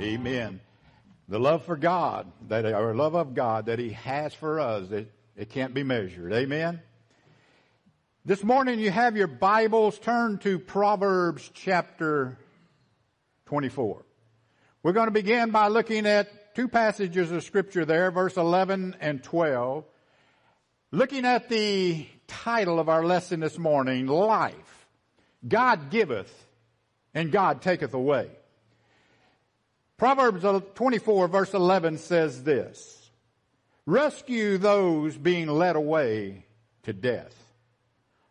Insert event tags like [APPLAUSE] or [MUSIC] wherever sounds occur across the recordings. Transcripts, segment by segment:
Amen. The love for God, that our love of God that He has for us, it, it can't be measured. Amen. This morning you have your Bibles turned to Proverbs chapter 24. We're going to begin by looking at two passages of scripture there, verse 11 and 12. Looking at the title of our lesson this morning, Life. God giveth and God taketh away. Proverbs 24 verse 11 says this, Rescue those being led away to death.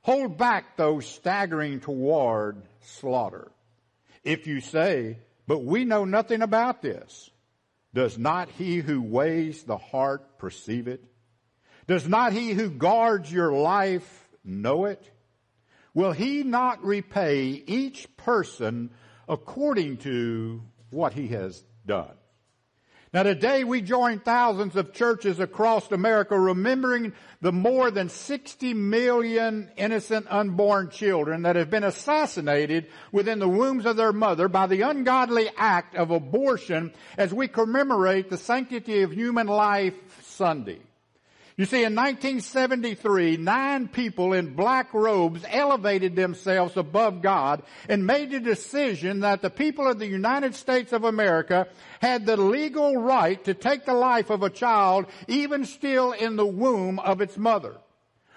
Hold back those staggering toward slaughter. If you say, but we know nothing about this, does not he who weighs the heart perceive it? Does not he who guards your life know it? Will he not repay each person according to what he has done. Now today we join thousands of churches across America remembering the more than 60 million innocent unborn children that have been assassinated within the wombs of their mother by the ungodly act of abortion as we commemorate the Sanctity of Human Life Sunday. You see, in 1973, nine people in black robes elevated themselves above God and made the decision that the people of the United States of America had the legal right to take the life of a child even still in the womb of its mother.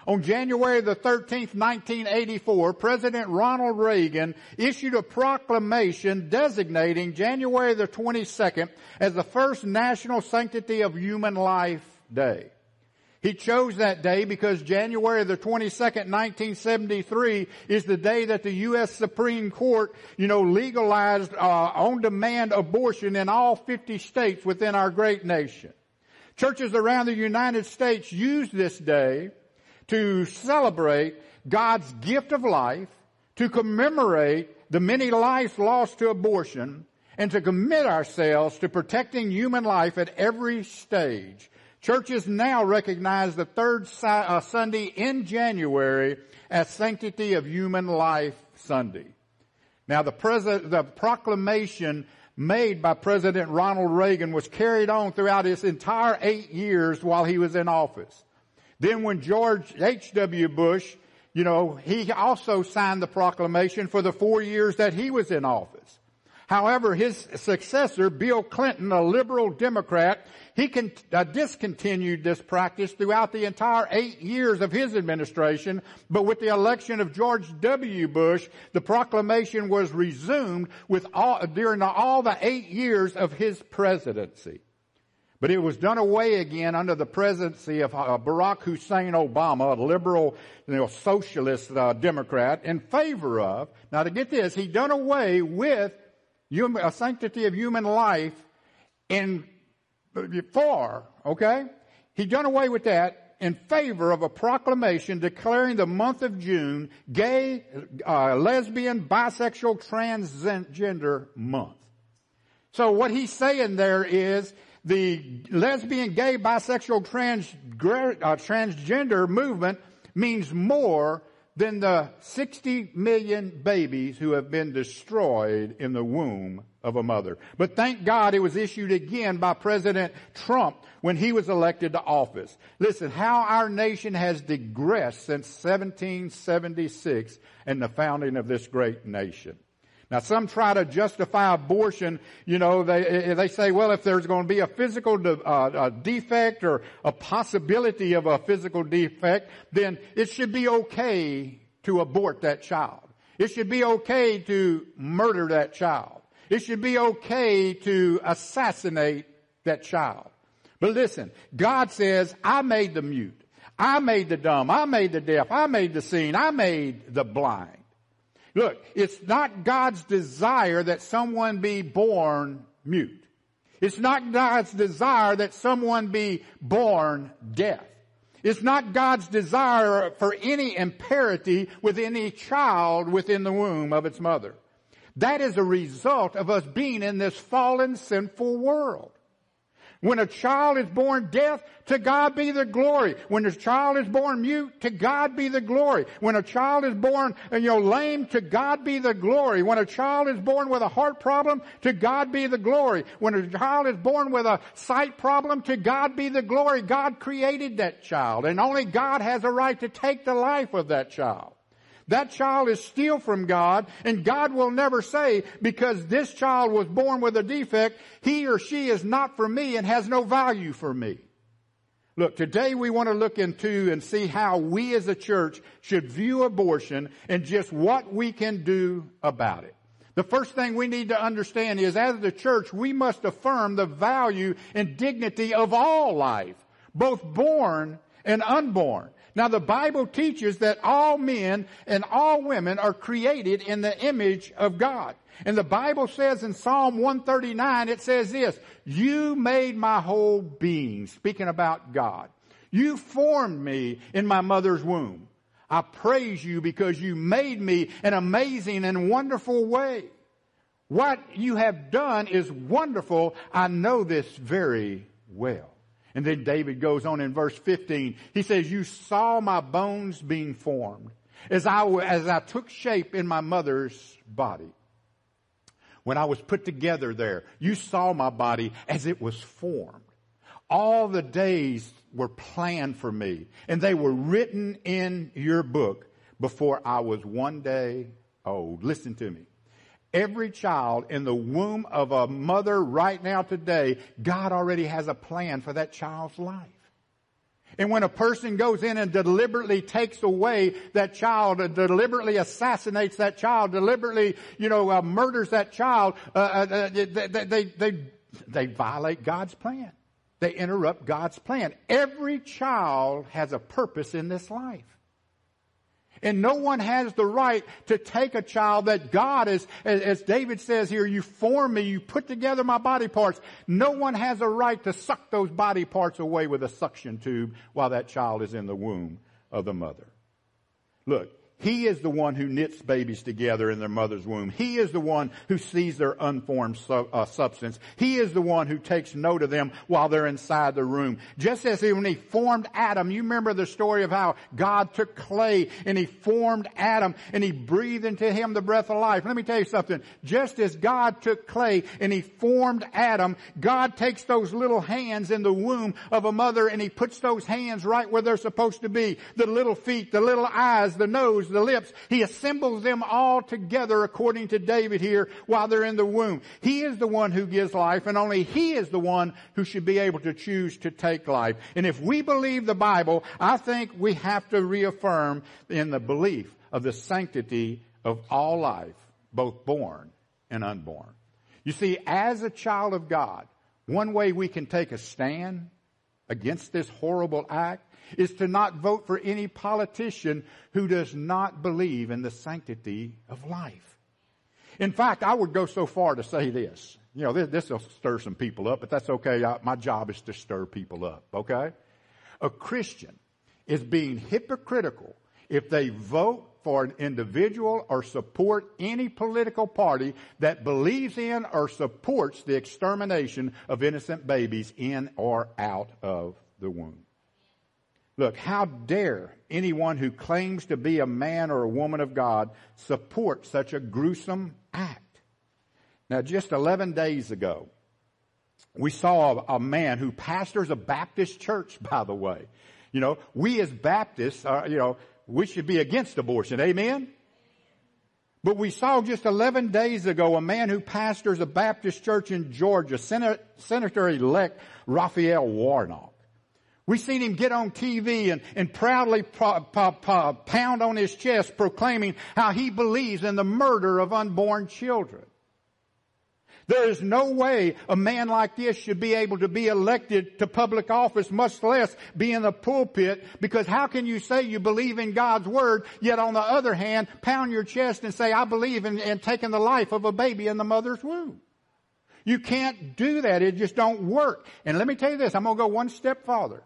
On January the 13th, 1984, President Ronald Reagan issued a proclamation designating January the 22nd as the first National Sanctity of Human Life Day. He chose that day because January the 22nd, 1973 is the day that the U.S. Supreme Court, you know, legalized uh, on-demand abortion in all 50 states within our great nation. Churches around the United States use this day to celebrate God's gift of life, to commemorate the many lives lost to abortion, and to commit ourselves to protecting human life at every stage Churches now recognize the third uh, Sunday in January as Sanctity of Human Life Sunday. Now the, pres- the proclamation made by President Ronald Reagan was carried on throughout his entire eight years while he was in office. Then when George H.W. Bush, you know, he also signed the proclamation for the four years that he was in office. However, his successor, Bill Clinton, a liberal Democrat, he con- uh, discontinued this practice throughout the entire eight years of his administration, but with the election of George W. Bush, the proclamation was resumed with all, during all the eight years of his presidency. But it was done away again under the presidency of uh, Barack Hussein Obama, a liberal, you know, socialist uh, Democrat, in favor of. Now, to get this, he done away with human, a sanctity of human life in for, okay? He done away with that in favor of a proclamation declaring the month of June gay, uh, lesbian, bisexual, transgender month. So what he's saying there is the lesbian, gay, bisexual, trans, uh, transgender movement means more than the 60 million babies who have been destroyed in the womb of a mother. But thank God it was issued again by President Trump when he was elected to office. Listen, how our nation has digressed since 1776 and the founding of this great nation. Now some try to justify abortion, you know, they, they say, well, if there's going to be a physical de, uh, a defect or a possibility of a physical defect, then it should be okay to abort that child. It should be okay to murder that child. It should be okay to assassinate that child. But listen, God says, I made the mute. I made the dumb. I made the deaf. I made the seen. I made the blind. Look, it's not God's desire that someone be born mute. It's not God's desire that someone be born deaf. It's not God's desire for any imperity with any child within the womb of its mother. That is a result of us being in this fallen, sinful world. When a child is born deaf, to God be the glory. When a child is born mute, to God be the glory. When a child is born, and you know, lame, to God be the glory. When a child is born with a heart problem, to God be the glory. When a child is born with a sight problem, to God be the glory. God created that child, and only God has a right to take the life of that child. That child is still from God, and God will never say, because this child was born with a defect, he or she is not for me and has no value for me. Look, today we want to look into and see how we as a church should view abortion and just what we can do about it. The first thing we need to understand is as the church, we must affirm the value and dignity of all life, both born and unborn. Now the Bible teaches that all men and all women are created in the image of God. And the Bible says in Psalm 139, it says this, you made my whole being, speaking about God. You formed me in my mother's womb. I praise you because you made me an amazing and wonderful way. What you have done is wonderful. I know this very well. And then David goes on in verse 15. He says, you saw my bones being formed as I, as I took shape in my mother's body. When I was put together there, you saw my body as it was formed. All the days were planned for me and they were written in your book before I was one day old. Listen to me. Every child in the womb of a mother right now today, God already has a plan for that child's life. And when a person goes in and deliberately takes away that child, uh, deliberately assassinates that child, deliberately, you know, uh, murders that child, uh, uh, uh they, they, they, they violate God's plan. They interrupt God's plan. Every child has a purpose in this life. And no one has the right to take a child that God is, as David says here, you form me, you put together my body parts. No one has a right to suck those body parts away with a suction tube while that child is in the womb of the mother. Look, he is the one who knits babies together in their mother's womb. He is the one who sees their unformed su- uh, substance. He is the one who takes note of them while they're inside the room. Just as when he formed Adam, you remember the story of how God took clay and he formed Adam and he breathed into him the breath of life. Let me tell you something. Just as God took clay and he formed Adam, God takes those little hands in the womb of a mother and he puts those hands right where they're supposed to be. The little feet, the little eyes, the nose, the lips. He assembles them all together according to David here while they're in the womb. He is the one who gives life and only He is the one who should be able to choose to take life. And if we believe the Bible, I think we have to reaffirm in the belief of the sanctity of all life, both born and unborn. You see, as a child of God, one way we can take a stand against this horrible act is to not vote for any politician who does not believe in the sanctity of life. In fact, I would go so far to say this. You know, this, will stir some people up, but that's okay. I, my job is to stir people up, okay? A Christian is being hypocritical if they vote for an individual or support any political party that believes in or supports the extermination of innocent babies in or out of the womb. Look, how dare anyone who claims to be a man or a woman of God support such a gruesome act? Now, just 11 days ago, we saw a, man who pastors a Baptist church, [LAUGHS] by the way. You know, we as Baptists, are, you know, we should be against abortion. Amen? But we saw just 11 days ago a man who pastors a Baptist church in Georgia, Senator-elect Raphael Warnock. We've seen him get on TV and, and proudly pound on his chest proclaiming how he believes in the murder of unborn children. There is no way a man like this should be able to be elected to public office, much less be in the pulpit, because how can you say you believe in God's word, yet on the other hand, pound your chest and say, I believe in, in taking the life of a baby in the mother's womb? You can't do that. It just don't work. And let me tell you this, I'm going to go one step farther.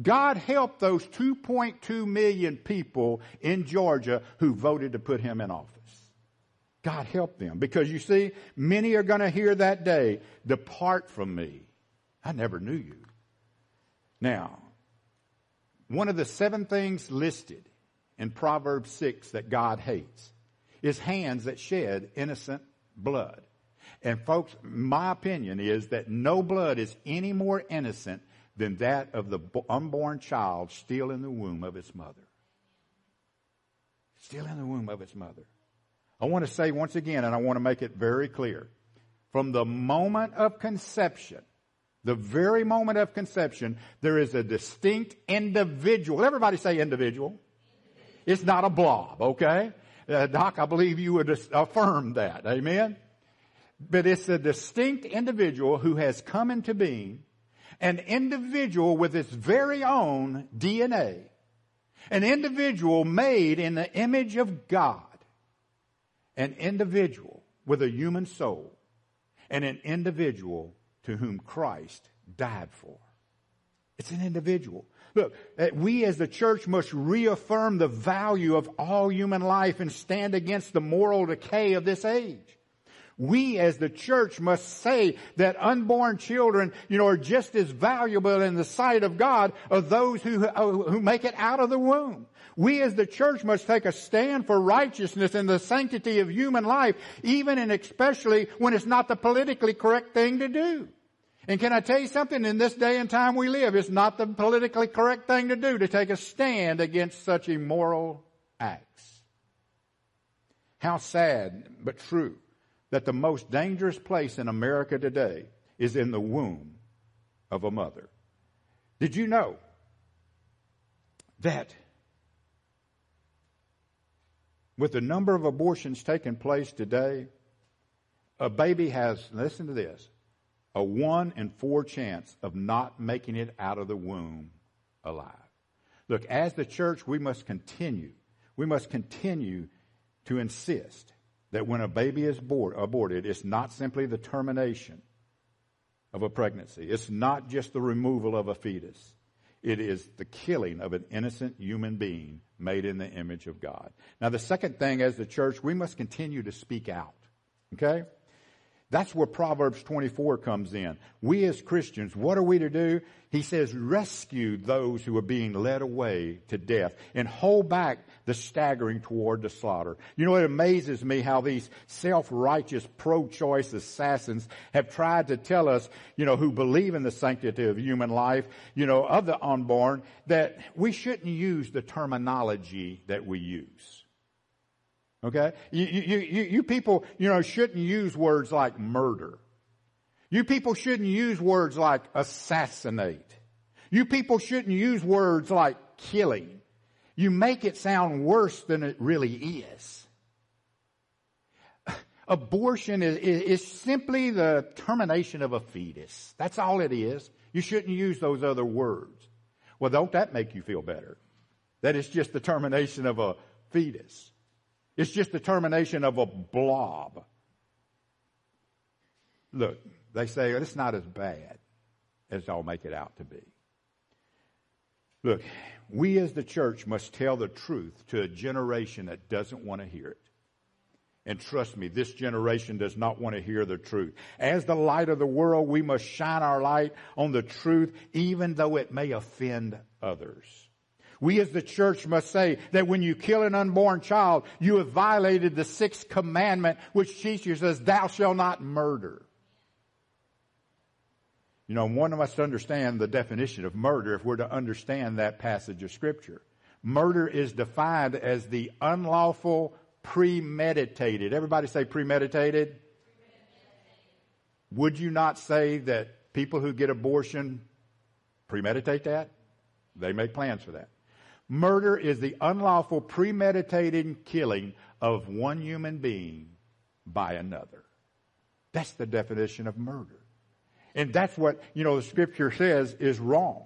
God help those 2.2 million people in Georgia who voted to put him in office. God help them because you see, many are going to hear that day, depart from me. I never knew you. Now, one of the seven things listed in Proverbs 6 that God hates is hands that shed innocent blood. And folks, my opinion is that no blood is any more innocent than that of the unborn child still in the womb of its mother. Still in the womb of its mother. I want to say once again, and I want to make it very clear. From the moment of conception, the very moment of conception, there is a distinct individual. Everybody say individual. It's not a blob, okay? Uh, Doc, I believe you would affirm that. Amen? But it's a distinct individual who has come into being, an individual with its very own DNA, an individual made in the image of God, an individual with a human soul, and an individual to whom Christ died for. It's an individual. Look, uh, we as the church must reaffirm the value of all human life and stand against the moral decay of this age. We as the church must say that unborn children, you know, are just as valuable in the sight of God as those who, uh, who make it out of the womb. We as the church must take a stand for righteousness and the sanctity of human life, even and especially when it's not the politically correct thing to do. And can I tell you something? In this day and time we live, it's not the politically correct thing to do to take a stand against such immoral acts. How sad, but true, that the most dangerous place in America today is in the womb of a mother. Did you know that with the number of abortions taking place today, a baby has, listen to this, a one in four chance of not making it out of the womb alive. Look, as the church, we must continue. We must continue to insist that when a baby is aborted, it's not simply the termination of a pregnancy. It's not just the removal of a fetus. It is the killing of an innocent human being made in the image of God. Now, the second thing as the church, we must continue to speak out. Okay? That's where Proverbs 24 comes in. We as Christians, what are we to do? He says, rescue those who are being led away to death and hold back the staggering toward the slaughter. You know, it amazes me how these self-righteous pro-choice assassins have tried to tell us, you know, who believe in the sanctity of human life, you know, of the unborn, that we shouldn't use the terminology that we use. Okay? You, you, you, you people, you know, shouldn't use words like murder. You people shouldn't use words like assassinate. You people shouldn't use words like killing. You make it sound worse than it really is. [LAUGHS] Abortion is, is, is, simply the termination of a fetus. That's all it is. You shouldn't use those other words. Well, don't that make you feel better? That it's just the termination of a fetus. It's just the termination of a blob. Look, they say it's not as bad as I'll make it out to be. Look, we as the church must tell the truth to a generation that doesn't want to hear it. And trust me, this generation does not want to hear the truth. As the light of the world, we must shine our light on the truth, even though it may offend others. We as the church must say that when you kill an unborn child, you have violated the sixth commandment, which teaches us, thou shalt not murder. You know, one must understand the definition of murder if we're to understand that passage of scripture. Murder is defined as the unlawful premeditated. Everybody say premeditated. premeditated. Would you not say that people who get abortion premeditate that? They make plans for that. Murder is the unlawful premeditated killing of one human being by another. That's the definition of murder. And that's what, you know, the scripture says is wrong.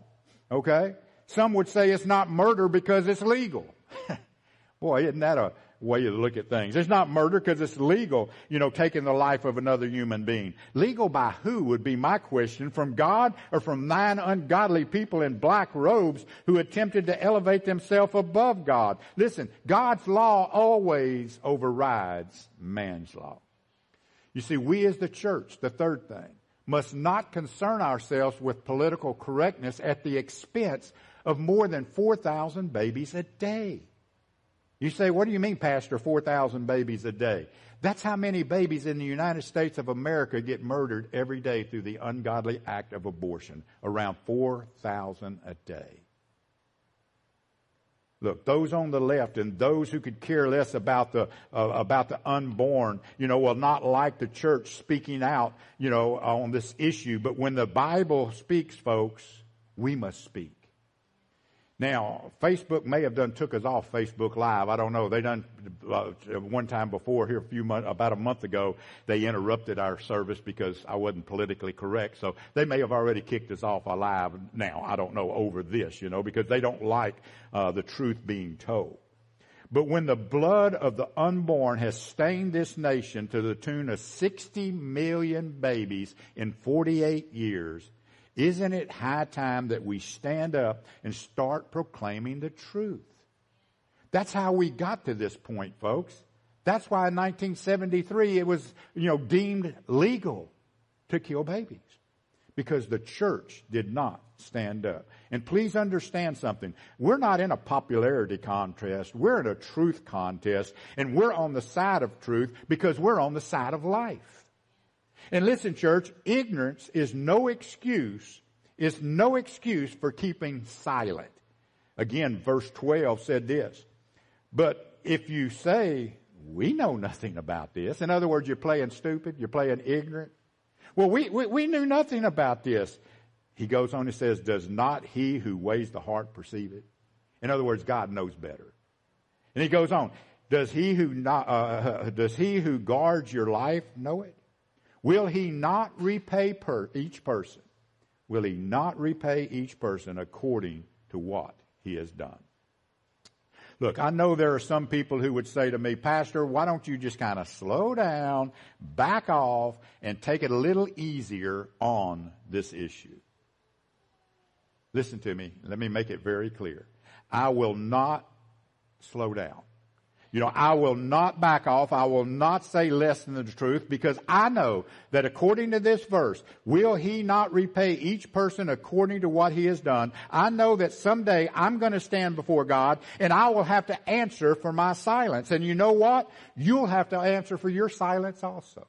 Okay? Some would say it's not murder because it's legal. [LAUGHS] Boy, isn't that a way to look at things. It's not murder because it's legal, you know, taking the life of another human being. Legal by who would be my question, from God or from nine ungodly people in black robes who attempted to elevate themselves above God. Listen, God's law always overrides man's law. You see, we as the church, the third thing, must not concern ourselves with political correctness at the expense of more than 4,000 babies a day. You say, what do you mean, Pastor, 4,000 babies a day? That's how many babies in the United States of America get murdered every day through the ungodly act of abortion. Around 4,000 a day. Look, those on the left and those who could care less about the uh, about the unborn, you know, will not like the church speaking out, you know, on this issue. But when the Bible speaks, folks, we must speak. Now, Facebook may have done took us off Facebook Live. I don't know. They done uh, one time before here a few months, about a month ago. They interrupted our service because I wasn't politically correct. So they may have already kicked us off alive now. I don't know over this, you know, because they don't like uh, the truth being told. But when the blood of the unborn has stained this nation to the tune of 60 million babies in 48 years, isn't it high time that we stand up and start proclaiming the truth? That's how we got to this point, folks. That's why in 1973 it was, you know, deemed legal to kill babies. Because the church did not stand up. And please understand something. We're not in a popularity contest. We're in a truth contest. And we're on the side of truth because we're on the side of life. And listen, church, ignorance is no excuse, is no excuse for keeping silent. Again, verse 12 said this, but if you say, we know nothing about this, in other words, you're playing stupid, you're playing ignorant. Well, we, we, we knew nothing about this. He goes on and says, does not he who weighs the heart perceive it? In other words, God knows better. And he goes on, does he who not, uh, does he who guards your life know it? Will he not repay per each person? Will he not repay each person according to what he has done? Look, I know there are some people who would say to me, Pastor, why don't you just kind of slow down, back off, and take it a little easier on this issue? Listen to me. Let me make it very clear. I will not slow down. You know, I will not back off. I will not say less than the truth because I know that according to this verse, will he not repay each person according to what he has done? I know that someday I'm going to stand before God and I will have to answer for my silence. And you know what? You'll have to answer for your silence also.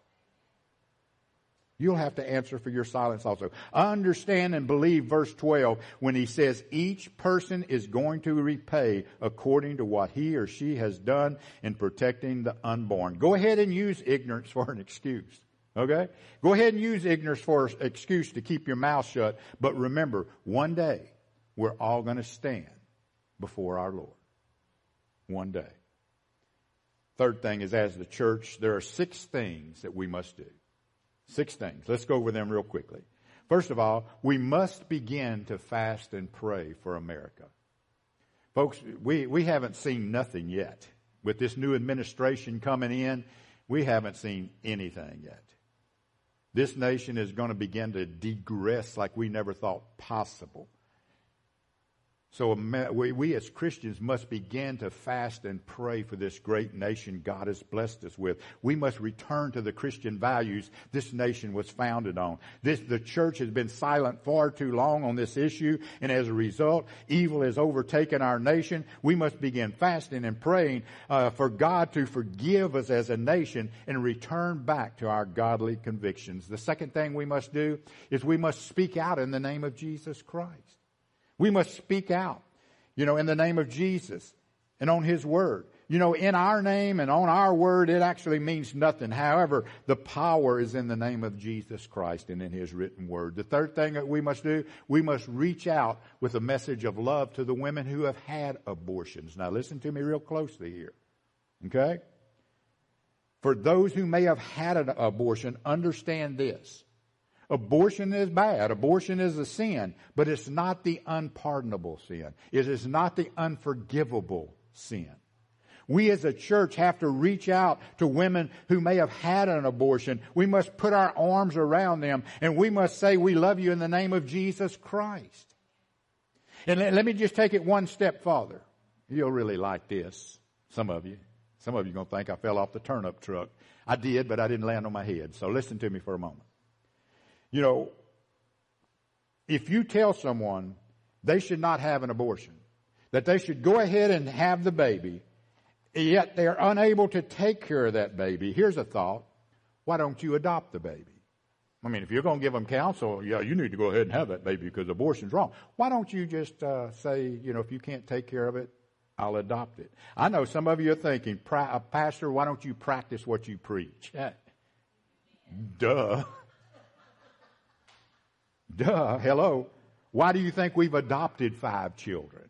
You'll have to answer for your silence also. Understand and believe verse 12 when he says each person is going to repay according to what he or she has done in protecting the unborn. Go ahead and use ignorance [LAUGHS] for an excuse. Okay? Go ahead and use ignorance for an excuse to keep your mouth shut. But remember, one day we're all going to stand before our Lord. One day. Third thing is as the church, there are six things that we must do. Six things. Let's go over them real quickly. First of all, we must begin to fast and pray for America. Folks, we, we haven't seen nothing yet. With this new administration coming in, we haven't seen anything yet. This nation is going to begin to degress like we never thought possible. So we, we, as Christians must begin to fast and pray for this great nation God has blessed us with. We must return to the Christian values this nation was founded on. This, the church has been silent far too long on this issue, and as a result, evil has overtaken our nation. We must begin fasting and praying uh, for God to forgive us as a nation and return back to our godly convictions. The second thing we must do is we must speak out in the name of Jesus Christ. We must speak out, you know, in the name of Jesus and on His Word. You know, in our name and on our word, it actually means nothing. However, the power is in the name of Jesus Christ and in His written word. The third thing that we must do, we must reach out with a message of love to the women who have had abortions. Now listen to me real closely here. Okay? For those who may have had an abortion, understand this. Abortion is bad. Abortion is a sin, but it's not the unpardonable sin. It is not the unforgivable sin. We as a church have to reach out to women who may have had an abortion. We must put our arms around them and we must say we love you in the name of Jesus Christ. And let, me just take it one step farther. You'll really like this. Some of you. Some of you are going to think I fell off the turnip truck. I did, but I didn't land on my head. So listen to me for a moment. You know, if you tell someone they should not have an abortion, that they should go ahead and have the baby, yet they're unable to take care of that baby, here's a thought. Why don't you adopt the baby? I mean, if you're going to give them counsel, yeah, you need to go ahead and have that baby because abortion's wrong. Why don't you just uh, say, you know, if you can't take care of it, I'll adopt it. I know some of you are thinking, uh, Pastor, why don't you practice what you preach? Duh. Duh. Hello. Why do you think we've adopted five children?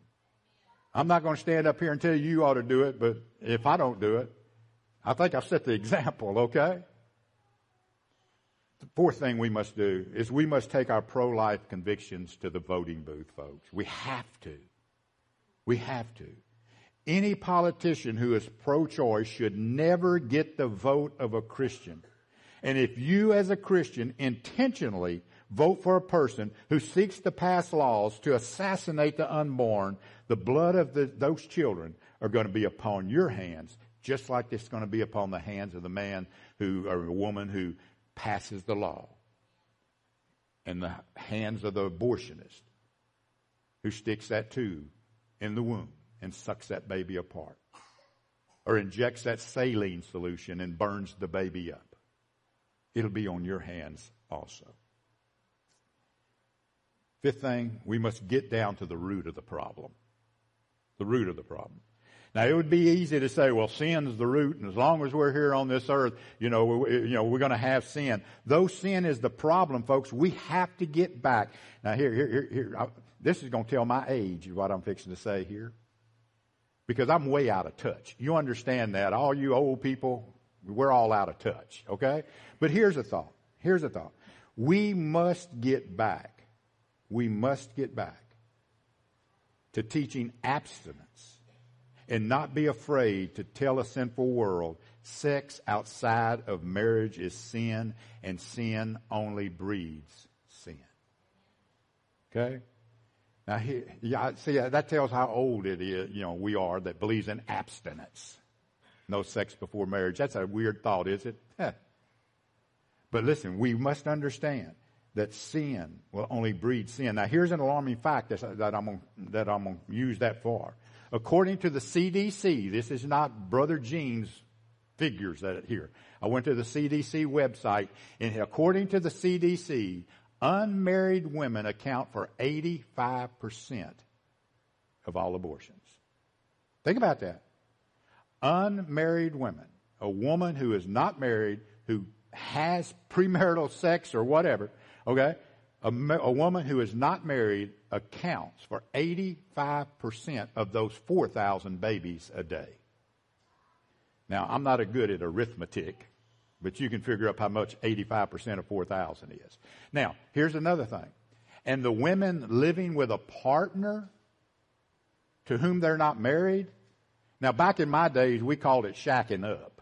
I'm not going to stand up here and tell you you ought to do it, but if I don't do it, I think I've set the [LAUGHS] example, okay? The fourth thing we must do is we must take our pro-life convictions to the voting booth, folks. We have to. We have to. Any politician who is pro-choice should never get the vote of a Christian. And if you as a Christian intentionally vote for a person who seeks to pass laws to assassinate the unborn, the blood of the, those children are going to be upon your hands, just like it's going to be upon the hands of the man who, or a woman who passes the law. And the hands of the abortionist who sticks that tube in the womb and sucks that baby apart. Or injects that saline solution and burns the baby up. It'll be on your hands also. Fifth thing, we must get down to the root of the problem. The root of the problem. Now it would be easy to say, well, sin's the root, and as long as we're here on this earth, you know, we, you know, we're going to have sin. Though sin is the problem, folks, we have to get back. Now here, here, here, here I, this is going to tell my age, what I'm fixing to say here. Because I'm way out of touch. You understand that. All you old people, we're all out of touch, okay? But here's a thought. Here's a thought. We must get back we must get back to teaching abstinence and not be afraid to tell a sinful world sex outside of marriage is sin and sin only breeds sin. Okay? Now, yeah, see, that tells how old it is, you know, we are that believes in abstinence. No sex before marriage. That's a weird thought, is it? [LAUGHS] but listen, we must understand that sin will only breed sin. Now here's an alarming fact that, I'm gonna, use that for. According to the CDC, this is not Brother Gene's figures that here. I went to the CDC website and according to the CDC, unmarried women account for 85% of all abortions. Think about that. Unmarried women, a woman who is not married, who has premarital sex or whatever, Okay? A, a, woman who is not married accounts for 85% of those 4,000 babies a day. Now, I'm not a good at arithmetic, but you can figure up how much 85% of 4,000 is. Now, here's another thing. And the women living with a partner to whom they're not married. Now, back in my days, we called it shacking up.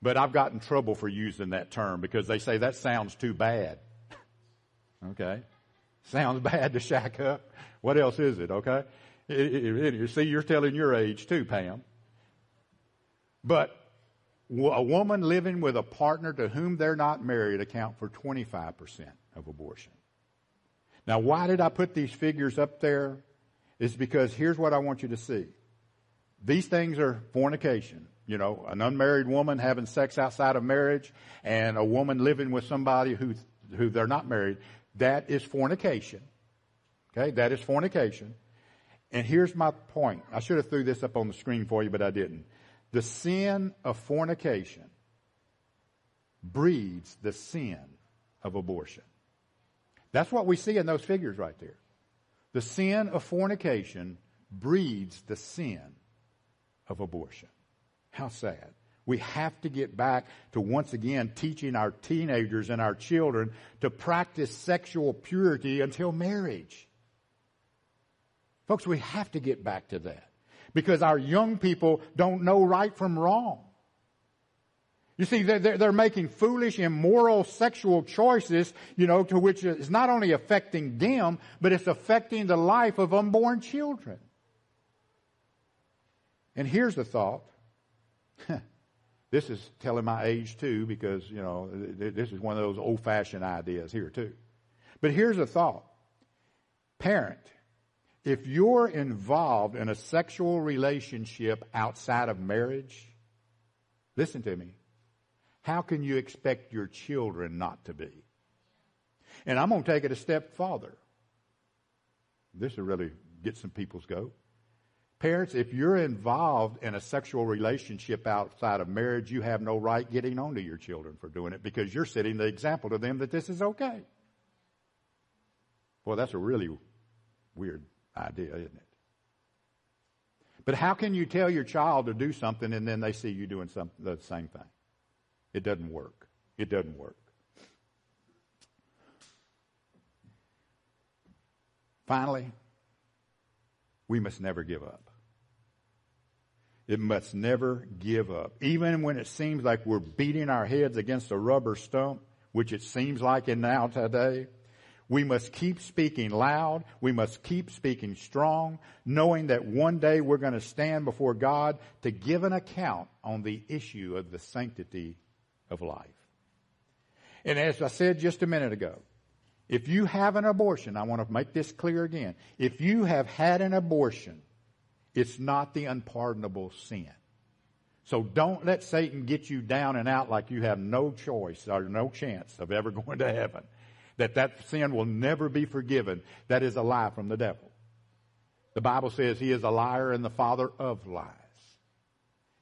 But I've gotten trouble for using that term because they say that sounds too bad. Okay. Sounds [LAUGHS] bad to shack up. What else is it? Okay. You see, you're telling your age too, Pam. But a woman living with a partner to whom they're not married account for 25% of abortion. Now, why did I put these figures up there? Is because here's what I want you to see. These things are fornication. You know, an unmarried woman having sex outside of marriage and a woman living with somebody who, who they're not married. That is fornication. Okay, that is fornication. And here's my point. I should have threw this up on the screen for you, but I didn't. The sin of fornication breeds the sin of abortion. That's what we see in those figures right there. The sin of fornication breeds the sin of abortion. How sad. We have to get back to once again teaching our teenagers and our children to practice sexual purity until marriage. Folks, we have to get back to that because our young people don't know right from wrong. You see, they're, they're, making foolish, immoral sexual choices, you know, to which is not only affecting them, but it's affecting the life of unborn children. And here's the thought. [LAUGHS] This is telling my age too, because, you know, this is one of those old fashioned ideas here too. But here's a thought. Parent, if you're involved in a sexual relationship outside of marriage, listen to me. How can you expect your children not to be? And I'm going to take it a step farther. This will really get some people's goat. Parents, if you're involved in a sexual relationship outside of marriage, you have no right getting on to your children for doing it because you're setting the example to them that this is okay. Well, that's a really weird idea, isn't it? But how can you tell your child to do something and then they see you doing some, the same thing? It doesn't work. It doesn't work. Finally, we must never give up. It must never give up. Even when it seems like we're beating our heads against a rubber stump, which it seems like in now today, we must keep speaking loud. We must keep speaking strong, knowing that one day we're going to stand before God to give an account on the issue of the sanctity of life. And as I said just a minute ago, if you have an abortion, I want to make this clear again. If you have had an abortion, it's not the unpardonable sin. So don't let Satan get you down and out like you have no choice or no chance of ever [LAUGHS] going to heaven. That that sin will never be forgiven. That is a lie from the devil. The Bible says he is a liar and the father of lies.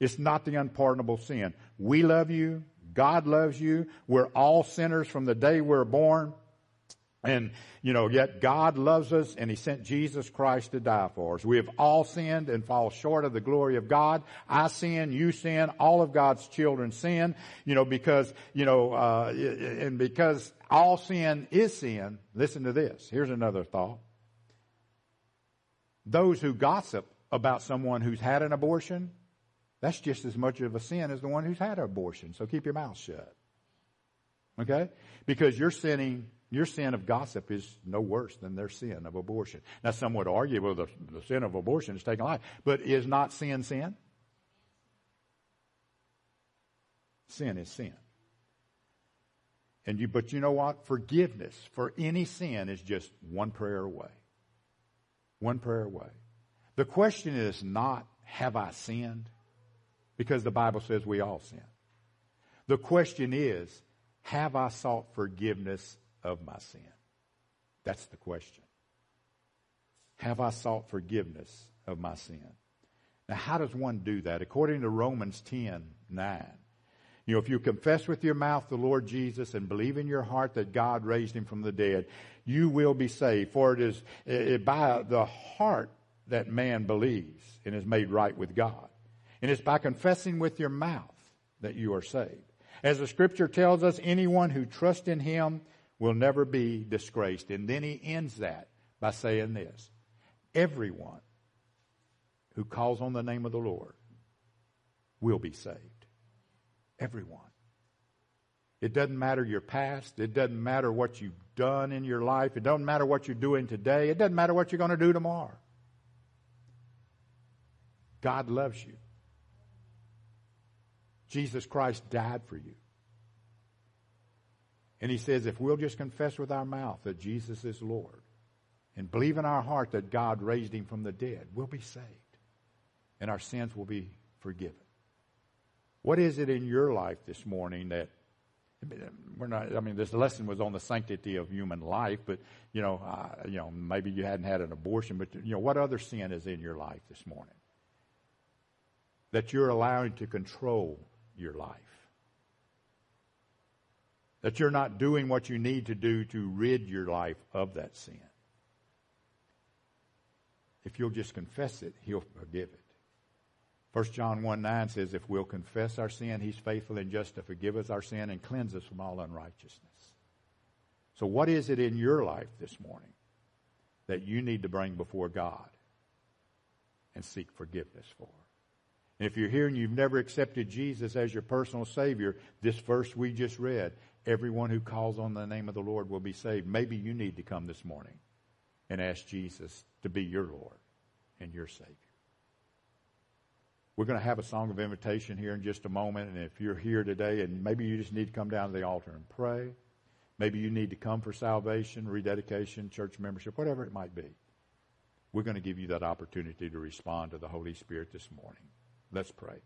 It's not the unpardonable sin. We love you. God loves you. We're all sinners from the day we're born. And, you know, yet God loves us and He sent Jesus Christ to die for us. We have all sinned and fall short of the glory of God. I sin, you sin, all of God's children sin, you know, because, you know, uh, and because all sin is sin, listen to this. Here's another thought. Those who gossip about someone who's had an abortion, that's just as much of a sin as the one who's had an abortion. So keep your mouth shut. Okay? Because you're sinning your sin of gossip is no worse than their sin of abortion. Now, some would argue, well, the, the sin of abortion is taking life. But is not sin sin? Sin is sin. And you, but you know what? Forgiveness for any sin is just one prayer away. One prayer away. The question is not, have I sinned? Because the Bible says we all sin. The question is, have I sought forgiveness of my sin? That's the question. Have I sought forgiveness of my sin? Now, how does one do that? According to Romans 10 9. You know, if you confess with your mouth the Lord Jesus and believe in your heart that God raised him from the dead, you will be saved. For it is it, by the heart that man believes and is made right with God. And it's by confessing with your mouth that you are saved. As the scripture tells us, anyone who trusts in him will never be disgraced. And then he ends that by saying this Everyone who calls on the name of the Lord will be saved. Everyone. It doesn't matter your past. It doesn't matter what you've done in your life. It doesn't matter what you're doing today. It doesn't matter what you're going to do tomorrow. God loves you. Jesus Christ died for you. And he says, if we'll just confess with our mouth that Jesus is Lord and believe in our heart that God raised him from the dead, we'll be saved and our sins will be forgiven. What is it in your life this morning that we're not, I mean, this lesson was on the sanctity of human life, but, you know, uh, you know, maybe you hadn't had an abortion, but, you know, what other sin is in your life this morning that you're allowing to control your life? That you're not doing what you need to do to rid your life of that sin. If you'll just confess it, He'll forgive it. 1 John 1 9 says, If we'll confess our sin, He's faithful and just to forgive us our sin and cleanse us from all unrighteousness. So, what is it in your life this morning that you need to bring before God and seek forgiveness for? And if you're here and you've never accepted Jesus as your personal Savior, this verse we just read Everyone who calls on the name of the Lord will be saved. Maybe you need to come this morning and ask Jesus to be your Lord and your Savior. We're going to have a song of invitation here in just a moment. And if you're here today and maybe you just need to come down to the altar and pray, maybe you need to come for salvation, rededication, church membership, whatever it might be, we're going to give you that opportunity to respond to the Holy Spirit this morning. Let's pray.